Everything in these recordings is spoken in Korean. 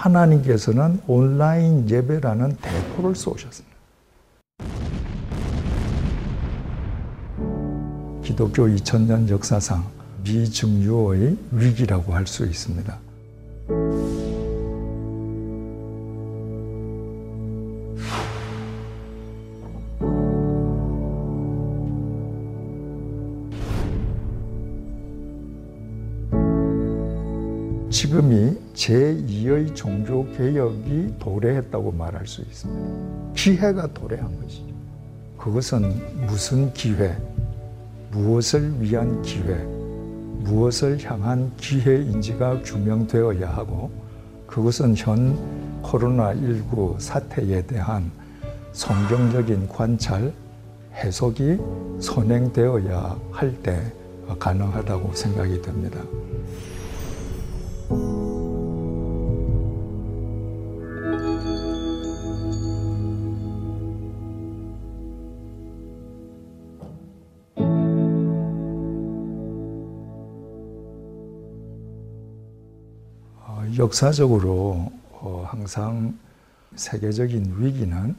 하나님께서는 온라인 예배라는 대포를 쏘셨습니다. 기독교 2000년 역사상 미증유의 위기라고 할 수 있습니다. 제2의 종교 개혁이 도래했다고 말할 수 있습니다. 기회가 도래한 것이죠. 그것은 무슨 기회, 무엇을 위한 기회, 무엇을 향한 기회인지가 규명되어야 하고 그것은 현 코로나19 사태에 대한 성경적인 관찰, 해석이 선행되어야 할 때 가능하다고 생각이 됩니다. 역사적으로 어, 항상 세계적인 위기는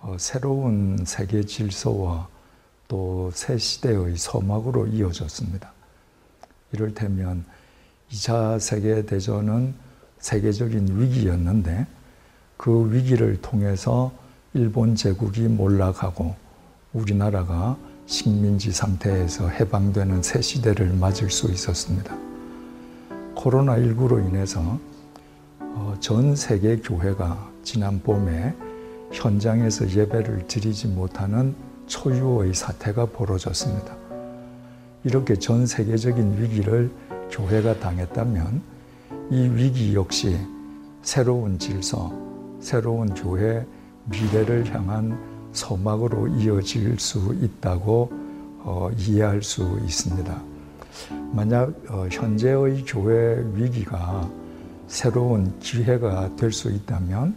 어, 새로운 세계 질서와 또 새 시대의 서막으로 이어졌습니다. 이를테면 2차 세계대전은 세계적인 위기였는데 그 위기를 통해서 일본 제국이 몰락하고 우리나라가 식민지 상태에서 해방되는 새 시대를 맞을 수 있었습니다. 코로나19로 인해서 어, 전 세계 교회가 지난 봄에 현장에서 예배를 드리지 못하는 초유의 사태가 벌어졌습니다. 이렇게 전 세계적인 위기를 교회가 당했다면 이 위기 역시 새로운 질서, 새로운 교회 미래를 향한 소막으로 이어질 수 있다고 어, 이해할 수 있습니다. 만약 어, 현재의 교회 위기가 새로운 기회가 될 수 있다면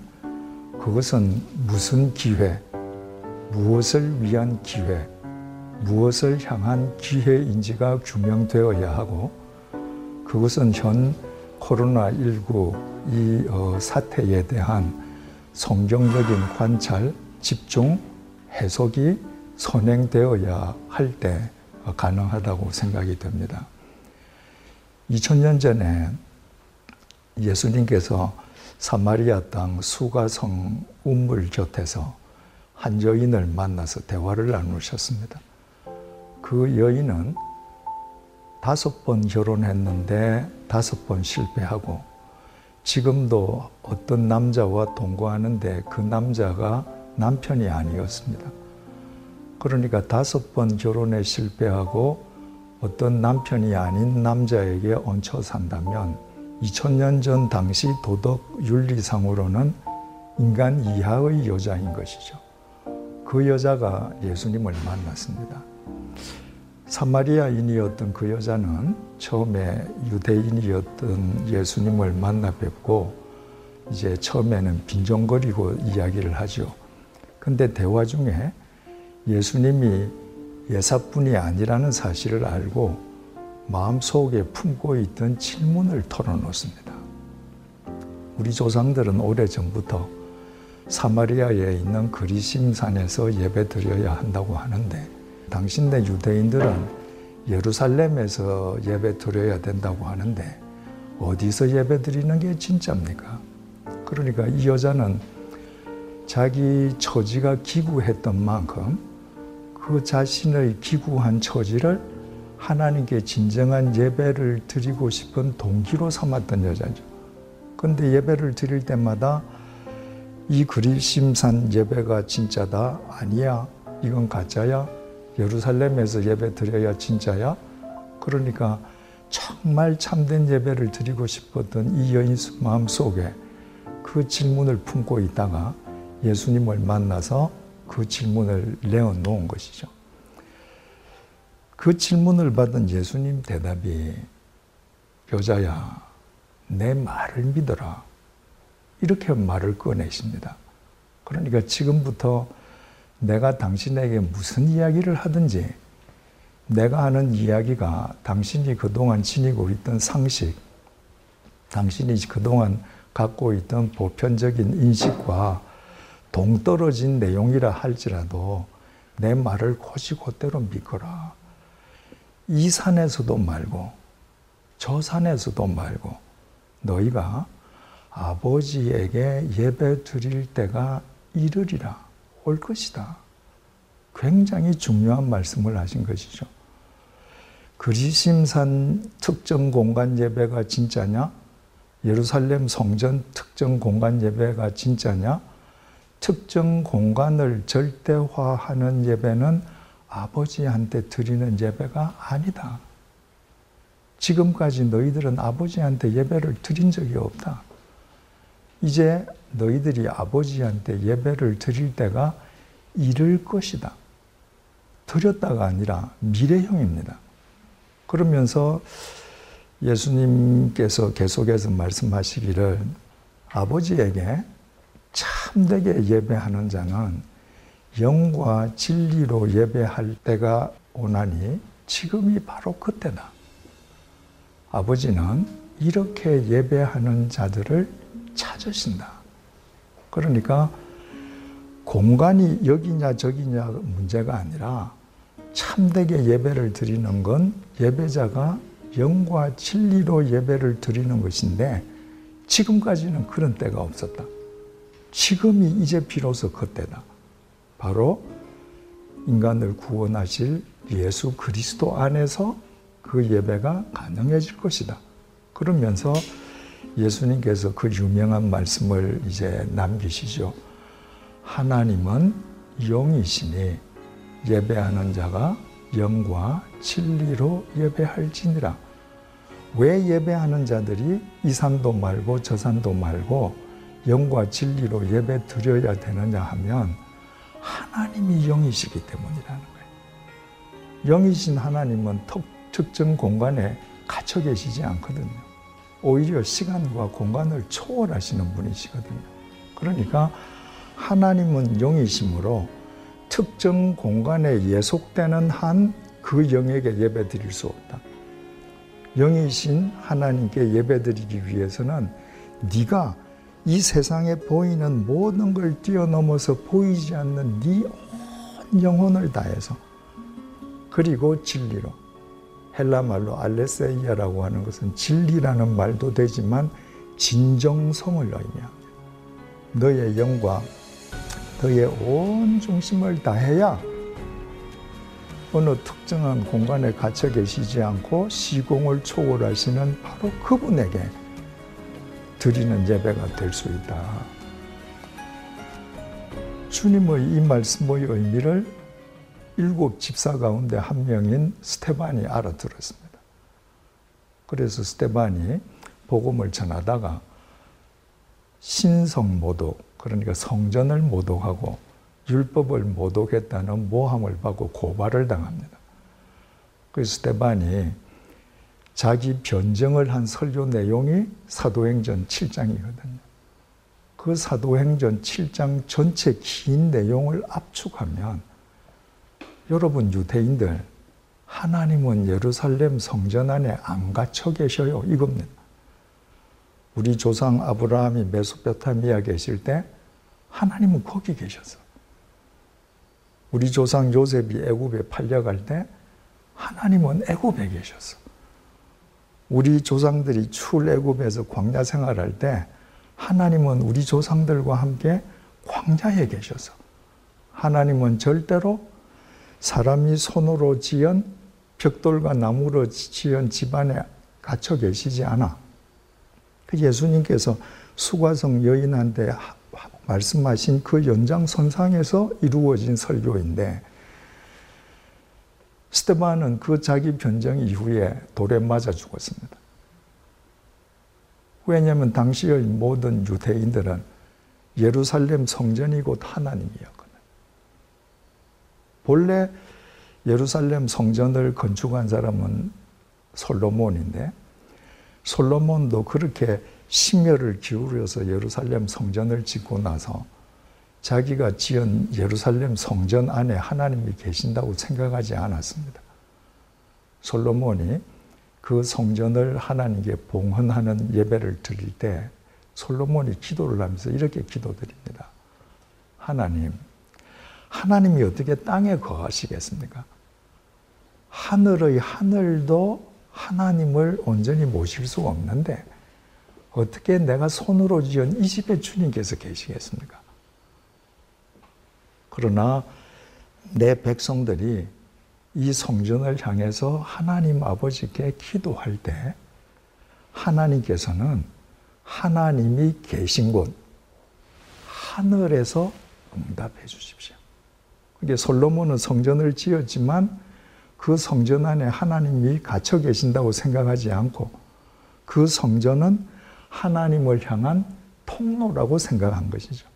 그것은 무슨 기회, 무엇을 위한 기회, 무엇을 향한 기회인지가 규명되어야 하고 그것은 현 코로나19 이 어, 사태에 대한 성경적인 관찰, 집중, 해석이 선행되어야 할 때 가능하다고 생각이 됩니다. 2000년 전에 예수님께서 사마리아 땅 수가성 우물 곁에서 한 여인을 만나서 대화를 나누셨습니다. 그 여인은 다섯 번 결혼했는데 다섯 번 실패하고 지금도 어떤 남자와 동거하는데 그 남자가 남편이 아니었습니다. 그러니까 다섯 번 결혼에 실패하고 어떤 남편이 아닌 남자에게 얹혀 산다면 2000년 전 당시 도덕 윤리상으로는 인간 이하의 여자인 것이죠. 그 여자가 예수님을 만났습니다. 사마리아인이었던 그 여자는 처음에 유대인이었던 예수님을 만나 뵙고 이제 처음에는 빈정거리고 이야기를 하죠. 근데 대화 중에 예수님이 예사뿐이 아니라는 사실을 알고 마음속에 품고 있던 질문을 털어놓습니다. 우리 조상들은 오래전부터 사마리아에 있는 그리심산에서 예배 드려야 한다고 하는데 당신네 유대인들은 예루살렘에서 예배 드려야 된다고 하는데 어디서 예배 드리는 게 진짜입니까? 그러니까 이 여자는 자기 처지가 기구했던 만큼 그 자신의 기구한 처지를 하나님께 진정한 예배를 드리고 싶은 동기로 삼았던 여자죠. 근데 예배를 드릴 때마다 이 그리심산 예배가 진짜다? 아니야. 이건 가짜야? 예루살렘에서 예배 드려야 진짜야? 그러니까 정말 참된 예배를 드리고 싶었던 이 여인 마음 속에 그 질문을 품고 있다가 예수님을 만나서 그 질문을 내어놓은 것이죠. 그 질문을 받은 예수님 대답이 여자야, 내 말을 믿어라. 이렇게 말을 꺼내십니다. 그러니까 지금부터 내가 당신에게 무슨 이야기를 하든지 내가 하는 이야기가 당신이 그동안 지니고 있던 상식, 당신이 그동안 갖고 있던 보편적인 인식과 동떨어진 내용이라 할지라도 내 말을 곧이곧대로 믿거라. 이 산에서도 말고 저 산에서도 말고 너희가 아버지에게 예배 드릴 때가 이르리라 올 것이다. 굉장히 중요한 말씀을 하신 것이죠. 그리심산 특정 공간 예배가 진짜냐? 예루살렘 성전 특정 공간 예배가 진짜냐? 특정 공간을 절대화하는 예배는 아버지한테 드리는 예배가 아니다. 지금까지 너희들은 아버지한테 예배를 드린 적이 없다. 이제 너희들이 아버지한테 예배를 드릴 때가 이를 것이다. 드렸다가 아니라 미래형입니다. 그러면서 예수님께서 계속해서 말씀하시기를 아버지에게 참되게 예배하는 자는 영과 진리로 예배할 때가 오나니 지금이 바로 그때다. 아버지는 이렇게 예배하는 자들을 찾으신다. 그러니까 공간이 여기냐 저기냐 문제가 아니라 참되게 예배를 드리는 건 예배자가 영과 진리로 예배를 드리는 것인데 지금까지는 그런 때가 없었다. 지금이 이제 비로소 그때다. 바로 인간을 구원하실 예수 그리스도 안에서 그 예배가 가능해질 것이다. 그러면서 예수님께서 그 유명한 말씀을 이제 남기시죠. 하나님은 영이시니 예배하는 자가 영과 진리로 예배할지니라. 왜 예배하는 자들이 이 산도 말고 저 산도 말고 영과 진리로 예배 드려야 되느냐 하면 하나님이 영이시기 때문이라는 거예요. 영이신 하나님은 특정 공간에 갇혀 계시지 않거든요. 오히려 시간과 공간을 초월하시는 분이시거든요. 그러니까 하나님은 영이심으로 특정 공간에 예속되는 한 그 영에게 예배 드릴 수 없다. 영이신 하나님께 예배 드리기 위해서는 네가 이 세상에 보이는 모든 걸 뛰어넘어서 보이지 않는 네 온 영혼을 다해서 그리고 진리로 헬라 말로 알레세이아라고 하는 것은 진리라는 말도 되지만 진정성을 의미합니다. 너의 영과 너의 온 중심을 다해야 어느 특정한 공간에 갇혀 계시지 않고 시공을 초월하시는 바로 그분에게 드리는 예배가 될 수 있다. 주님의 이 말씀의 의미를 일곱 집사 가운데 한 명인 스테반이 알아들었습니다. 그래서 스테반이 복음을 전하다가 신성 모독, 그러니까 성전을 모독하고 율법을 모독했다는 모함을 받고 고발을 당합니다. 그래서 스테반이 자기 변정을 한 설교 내용이 사도행전 7장이거든요. 그 사도행전 7장 전체 긴 내용을 압축하면 여러분 유대인들 하나님은 예루살렘 성전 안에 안 갇혀 계셔요 이겁니다. 우리 조상 아브라함이 메소포타미아 계실 때 하나님은 거기 계셨어. 우리 조상 요셉이 애굽에 팔려갈 때 하나님은 애굽에 계셨어. 우리 조상들이 출애굽에서 광야 생활할 때 하나님은 우리 조상들과 함께 광야에 계셔서 하나님은 절대로 사람이 손으로 지은 벽돌과 나무로 지은 집안에 갇혀 계시지 않아. 그 예수님께서 수과성 여인한테 말씀하신 그 연장선상에서 이루어진 설교인데 스테반은 그 자기 변정 이후에 돌에 맞아 죽었습니다. 왜냐하면 당시의 모든 유대인들은 예루살렘 성전이 곧 하나님이었거든. 본래 예루살렘 성전을 건축한 사람은 솔로몬인데 솔로몬도 그렇게 심혈을 기울여서 예루살렘 성전을 짓고 나서 자기가 지은 예루살렘 성전 안에 하나님이 계신다고 생각하지 않았습니다. 솔로몬이 그 성전을 하나님께 봉헌하는 예배를 드릴 때 솔로몬이 기도를 하면서 이렇게 기도드립니다. 하나님, 하나님이 어떻게 땅에 거하시겠습니까? 하늘의 하늘도 하나님을 온전히 모실 수 없는데 어떻게 내가 손으로 지은 이 집에 주님께서 계시겠습니까? 그러나 내 백성들이 이 성전을 향해서 하나님 아버지께 기도할 때 하나님께서는 하나님이 계신 곳 하늘에서 응답해 주십시오. 그게 솔로몬은 성전을 지었지만 그 성전 안에 하나님이 갇혀 계신다고 생각하지 않고 그 성전은 하나님을 향한 통로라고 생각한 것이죠.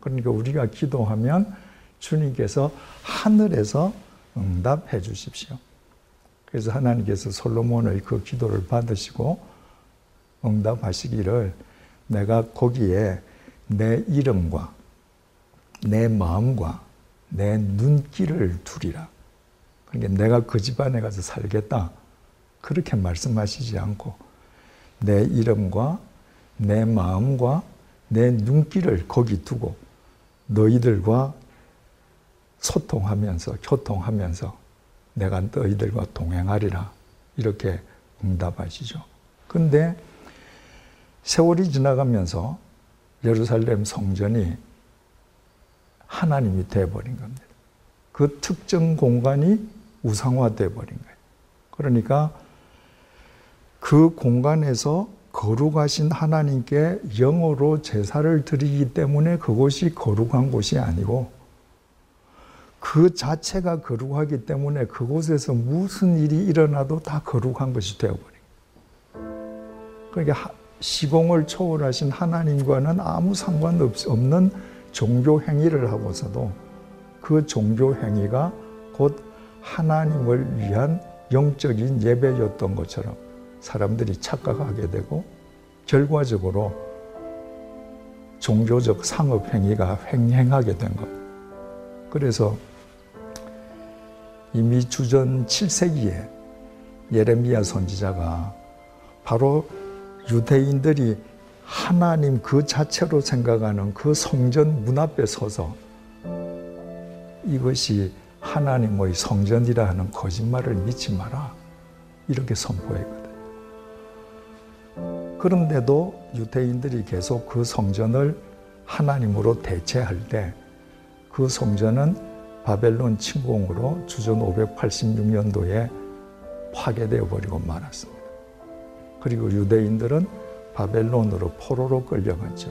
그러니까 우리가 기도하면 주님께서 하늘에서 응답해 주십시오. 그래서 하나님께서 솔로몬의 그 기도를 받으시고 응답하시기를 내가 거기에 내 이름과 내 마음과 내 눈길을 두리라. 그러니까 내가 그 집안에 가서 살겠다. 그렇게 말씀하시지 않고 내 이름과 내 마음과 내 눈길을 거기 두고 너희들과 소통하면서 교통하면서 내가 너희들과 동행하리라 이렇게 응답하시죠. 근데 세월이 지나가면서 예루살렘 성전이 하나님이 되어버린 겁니다. 그 특정 공간이 우상화되어 버린 거예요. 그러니까 그 공간에서 거룩하신 하나님께 영어로 제사를 드리기 때문에 그곳이 거룩한 곳이 아니고 그 자체가 거룩하기 때문에 그곳에서 무슨 일이 일어나도 다 거룩한 것이 되어버린 그러니까 시공을 초월하신 하나님과는 아무 상관없는 종교 행위를 하고서도 그 종교 행위가 곧 하나님을 위한 영적인 예배였던 것처럼 사람들이 착각하게 되고 결과적으로 종교적 상업 행위가 횡행하게 된 것. 그래서 이미 주전 7세기에 예레미야 선지자가 바로 유대인들이 하나님 그 자체로 생각하는 그 성전 문 앞에 서서 이것이 하나님의 성전이라 하는 거짓말을 믿지 마라. 이렇게 선포했거든요. 그런데도 유대인들이 계속 그 성전을 하나님으로 대체할 때 그 성전은 바벨론 침공으로 주전 586년도에 파괴되어 버리고 말았습니다. 그리고 유대인들은 바벨론으로 포로로 끌려갔죠.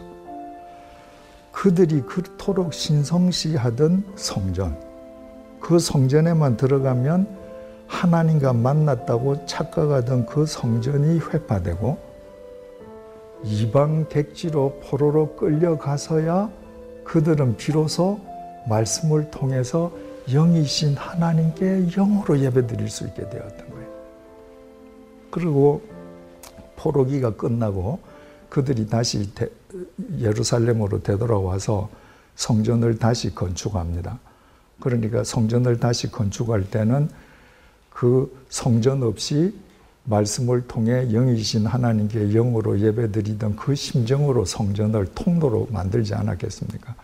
그들이 그토록 신성시하던 성전, 그 성전에만 들어가면 하나님과 만났다고 착각하던 그 성전이 회파되고 이방 객지로 포로로 끌려가서야 그들은 비로소 말씀을 통해서 영이신 하나님께 영으로 예배드릴 수 있게 되었던 거예요. 그리고 포로기가 끝나고 그들이 다시 예루살렘으로 되돌아와서 성전을 다시 건축합니다. 그러니까 성전을 다시 건축할 때는 그 성전 없이 말씀을 통해 영이신 하나님께 영으로 예배드리던 그 심정으로 성전을 통로로 만들지 않았겠습니까?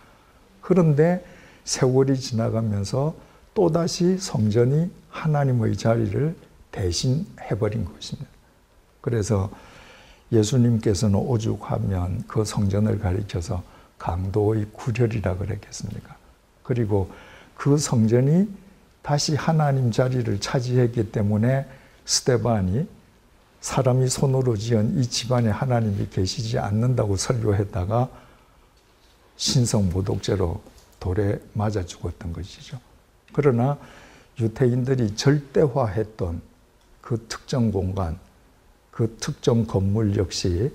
그런데 세월이 지나가면서 또다시 성전이 하나님의 자리를 대신해버린 것입니다. 그래서 예수님께서는 오죽하면 그 성전을 가리켜서 강도의 구렬이라 그랬겠습니까? 그리고 그 성전이 다시 하나님 자리를 차지했기 때문에 스테반이 사람이 손으로 지은 이 집안에 하나님이 계시지 않는다고 설교했다가 신성 모독죄로 돌에 맞아 죽었던 것이죠. 그러나 유태인들이 절대화했던 그 특정 공간, 그 특정 건물 역시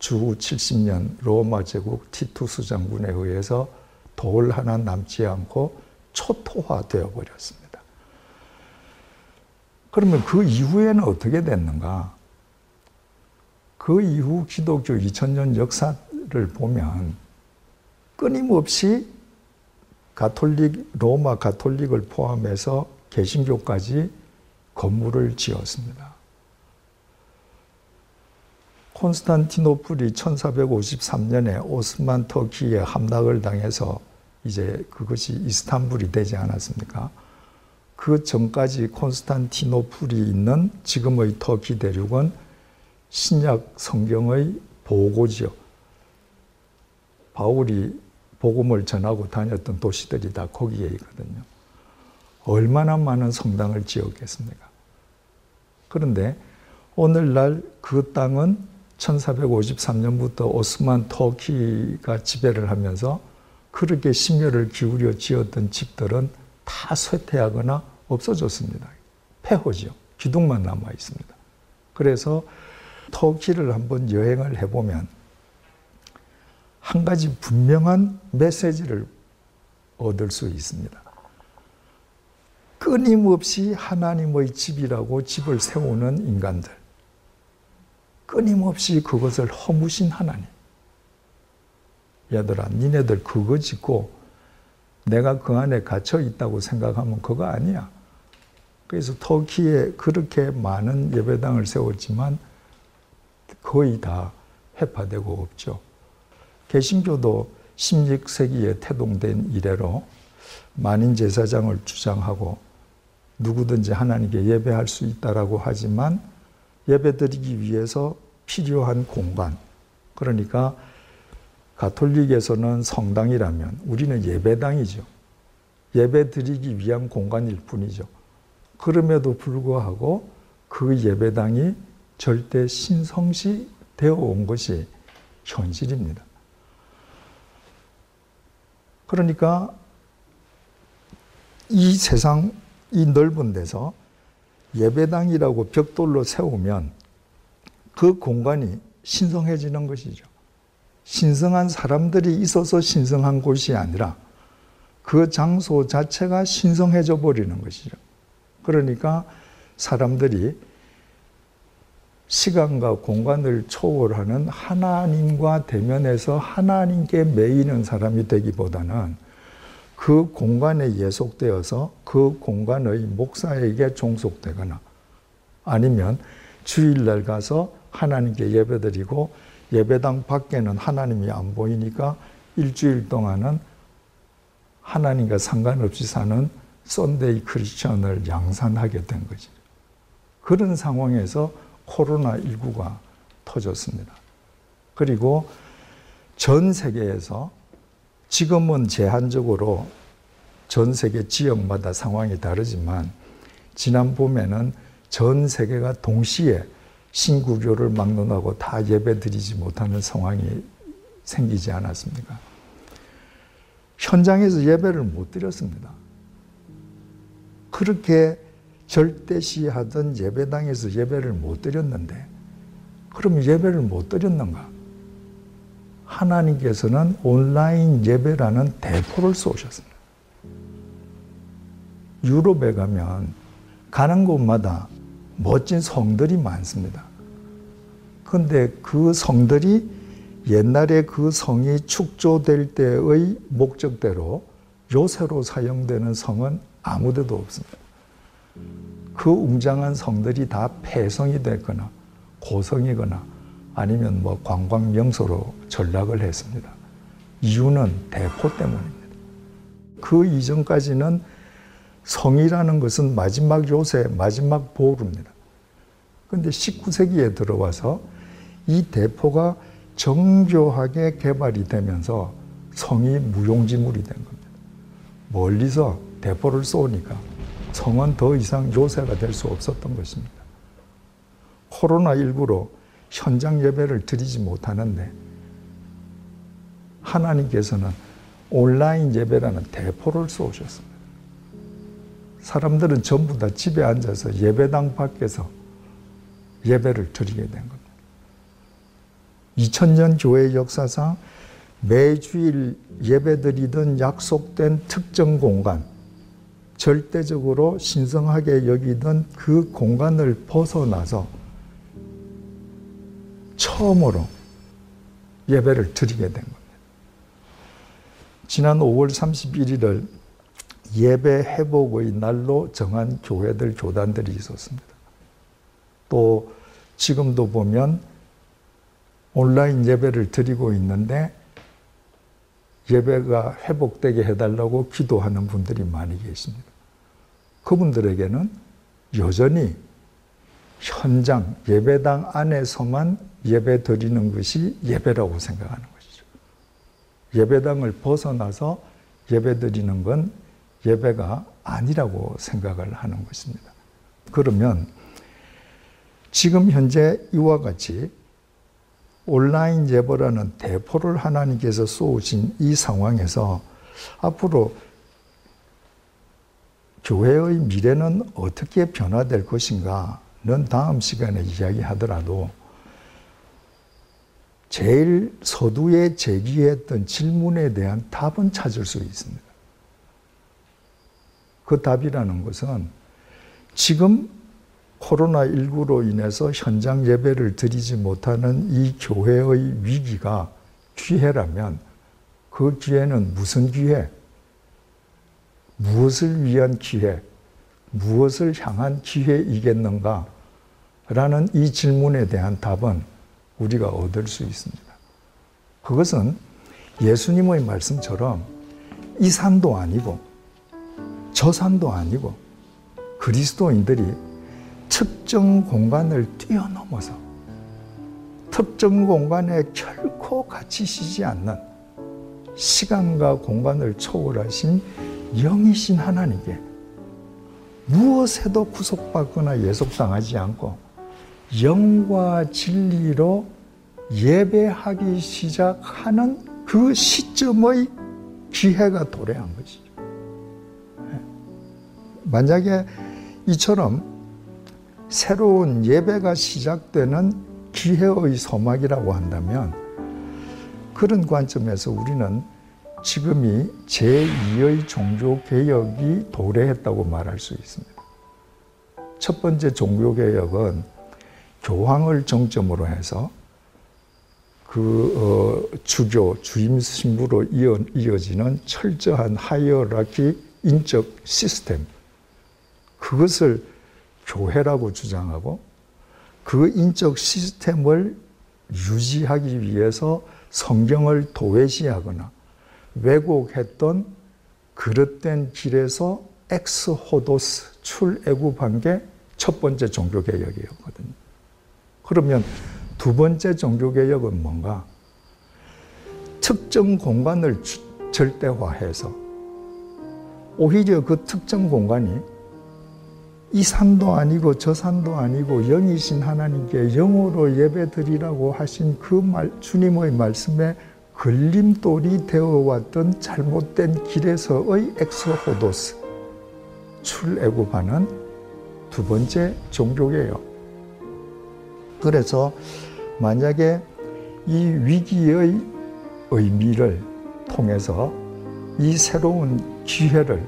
주 70년 로마 제국 티투스 장군에 의해서 돌 하나 남지 않고 초토화되어 버렸습니다. 그러면 그 이후에는 어떻게 됐는가? 그 이후 기독교 2000년 역사를 보면 끊임없이 가톨릭, 로마 가톨릭을 포함해서 개신교까지 건물을 지었습니다. 콘스탄티노플이 1453년에 오스만 터키에 함락을 당해서 이제 그것이 이스탄불이 되지 않았습니까? 그 전까지 콘스탄티노플이 있는 지금의 터키 대륙은 신약 성경의 보고지요. 바울이 복음을 전하고 다녔던 도시들이 다 거기에 있거든요. 얼마나 많은 성당을 지었겠습니까? 그런데 오늘날 그 땅은 1453년부터 오스만 터키가 지배를 하면서 그렇게 심혈을 기울여 지었던 집들은 다 쇠퇴하거나 없어졌습니다. 폐허죠. 기둥만 남아 있습니다. 그래서 터키를 한번 여행을 해보면 한 가지 분명한 메시지를 얻을 수 있습니다. 끊임없이 하나님의 집이라고 집을 세우는 인간들. 끊임없이 그것을 허무신 하나님. 얘들아, 니네들 그거 짓고 내가 그 안에 갇혀 있다고 생각하면 그거 아니야. 그래서 터키에 그렇게 많은 예배당을 세웠지만 거의 다 회파되고 없죠. 개신교도 16세기에 태동된 이래로 만인 제사장을 주장하고 누구든지 하나님께 예배할 수 있다라고 하지만 예배드리기 위해서 필요한 공간 그러니까 가톨릭에서는 성당이라면 우리는 예배당이죠. 예배드리기 위한 공간일 뿐이죠. 그럼에도 불구하고 그 예배당이 절대 신성시 되어 온 것이 현실입니다. 그러니까 이 세상 이 넓은 데서 예배당이라고 벽돌로 세우면 그 공간이 신성해지는 것이죠. 신성한 사람들이 있어서 신성한 곳이 아니라 그 장소 자체가 신성해져 버리는 것이죠. 그러니까 사람들이 시간과 공간을 초월하는 하나님과 대면해서 하나님께 매이는 사람이 되기보다는 그 공간에 예속되어서 그 공간의 목사에게 종속되거나 아니면 주일날 가서 하나님께 예배드리고 예배당 밖에는 하나님이 안 보이니까 일주일 동안은 하나님과 상관없이 사는 썬데이 크리스천을 양산하게 된 거죠. 그런 상황에서 코로나19가 터졌습니다. 그리고 전 세계에서 지금은 제한적으로 전 세계 지역마다 상황이 다르지만 지난 봄에는 전 세계가 동시에 신구교를 막론하고 다 예배드리지 못하는 상황이 생기지 않았습니까? 현장에서 예배를 못 드렸습니다. 그렇게 절대시하던 예배당에서 예배를 못 드렸는데 그럼 예배를 못 드렸는가? 하나님께서는 온라인 예배라는 대포를 쏘셨습니다. 유럽에 가면 가는 곳마다 멋진 성들이 많습니다. 그런데 그 성들이 옛날에 그 성이 축조될 때의 목적대로 요새로 사용되는 성은 아무 데도 없습니다. 그 웅장한 성들이 다 폐성이 됐거나 고성이거나 아니면 뭐 관광 명소로 전락을 했습니다. 이유는 대포 때문입니다. 그 이전까지는 성이라는 것은 마지막 요새, 마지막 보루입니다. 그런데 19세기에 들어와서 이 대포가 정교하게 개발이 되면서 성이 무용지물이 된 겁니다. 멀리서 대포를 쏘니까 성은 더 이상 요새가 될 수 없었던 것입니다. 코로나19로 현장 예배를 드리지 못하는데 하나님께서는 온라인 예배라는 대포를 쏘셨습니다. 사람들은 전부 다 집에 앉아서 예배당 밖에서 예배를 드리게 된 겁니다. 2000년 교회 역사상 매주일 예배드리던 약속된 특정 공간, 절대적으로 신성하게 여기던 그 공간을 벗어나서 처음으로 예배를 드리게 된 겁니다. 지난 5월 31일을 예배 회복의 날로 정한 교회들, 교단들이 있었습니다. 또 지금도 보면 온라인 예배를 드리고 있는데 예배가 회복되게 해달라고 기도하는 분들이 많이 계십니다. 그분들에게는 여전히 현장 예배당 안에서만 예배 드리는 것이 예배라고 생각하는 것이죠. 예배당을 벗어나서 예배 드리는 건 예배가 아니라고 생각을 하는 것입니다. 그러면 지금 현재 이와 같이 온라인 예배라는 대포를 하나님께서 쏘으신 이 상황에서 앞으로 교회의 미래는 어떻게 변화될 것인가는 다음 시간에 이야기하더라도 제일 서두에 제기했던 질문에 대한 답은 찾을 수 있습니다. 그 답이라는 것은 지금 코로나19로 인해서 현장 예배를 드리지 못하는 이 교회의 위기가 기회라면 그 기회는 무슨 기회? 무엇을 위한 기회? 무엇을 향한 기회이겠는가? 라는 이 질문에 대한 답은 우리가 얻을 수 있습니다. 그것은 예수님의 말씀처럼 이 산도 아니고 저 산도 아니고 그리스도인들이 특정 공간을 뛰어넘어서 특정 공간에 결코 갇히시지 않는 시간과 공간을 초월하신 영이신 하나님께 무엇에도 구속받거나 예속당하지 않고 영과 진리로 예배하기 시작하는 그 시점의 기회가 도래한 것이죠. 만약에 이처럼 새로운 예배가 시작되는 기회의 소막이라고 한다면 그런 관점에서 우리는 지금이 제2의 종교개혁이 도래했다고 말할 수 있습니다. 첫 번째 종교개혁은 교황을 정점으로 해서 그 어, 주교 주임 신부로 이어, 이어지는 철저한 hierarchy 인적 시스템 그것을 교회라고 주장하고 그 인적 시스템을 유지하기 위해서 성경을 도외시하거나 왜곡했던 그릇된 길에서 엑스호도스 출애굽한 게 첫 번째 종교개혁이었거든요. 그러면 두 번째 종교개혁은 뭔가? 특정 공간을 절대화해서 오히려 그 특정 공간이 이 산도 아니고 저 산도 아니고 영이신 하나님께 영으로 예배드리라고 하신 그 말, 주님의 말씀에 걸림돌이 되어왔던 잘못된 길에서의 엑소호도스 출애굽하는 두 번째 종교예요. 그래서 만약에 이 위기의 의미를 통해서 이 새로운 기회를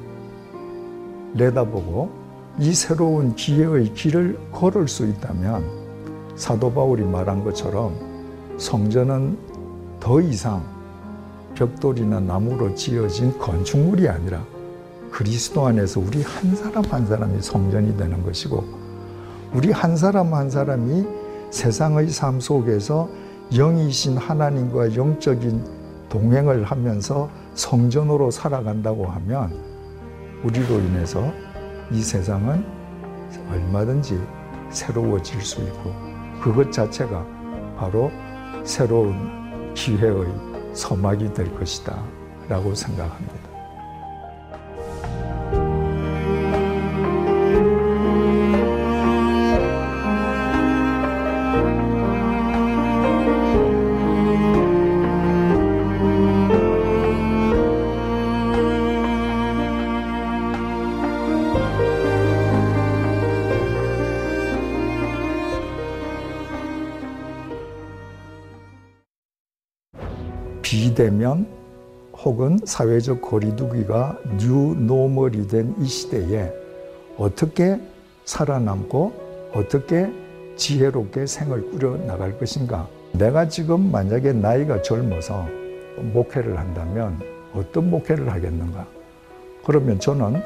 내다보고 이 새로운 기회의 길을 걸을 수 있다면 사도 바울이 말한 것처럼 성전은 더 이상 벽돌이나 나무로 지어진 건축물이 아니라 그리스도 안에서 우리 한 사람 한 사람이 성전이 되는 것이고 우리 한 사람 한 사람이 세상의 삶 속에서 영이신 하나님과 영적인 동행을 하면서 성전으로 살아간다고 하면 우리로 인해서 이 세상은 얼마든지 새로워질 수 있고 그것 자체가 바로 새로운 기회의 서막이 될 것이다 라고 생각합니다. 비대면 혹은 사회적 거리두기가 뉴노멀이 된 이 시대에 어떻게 살아남고 어떻게 지혜롭게 생을 꾸려 나갈 것인가. 내가 지금 만약에 나이가 젊어서 목회를 한다면 어떤 목회를 하겠는가? 그러면 저는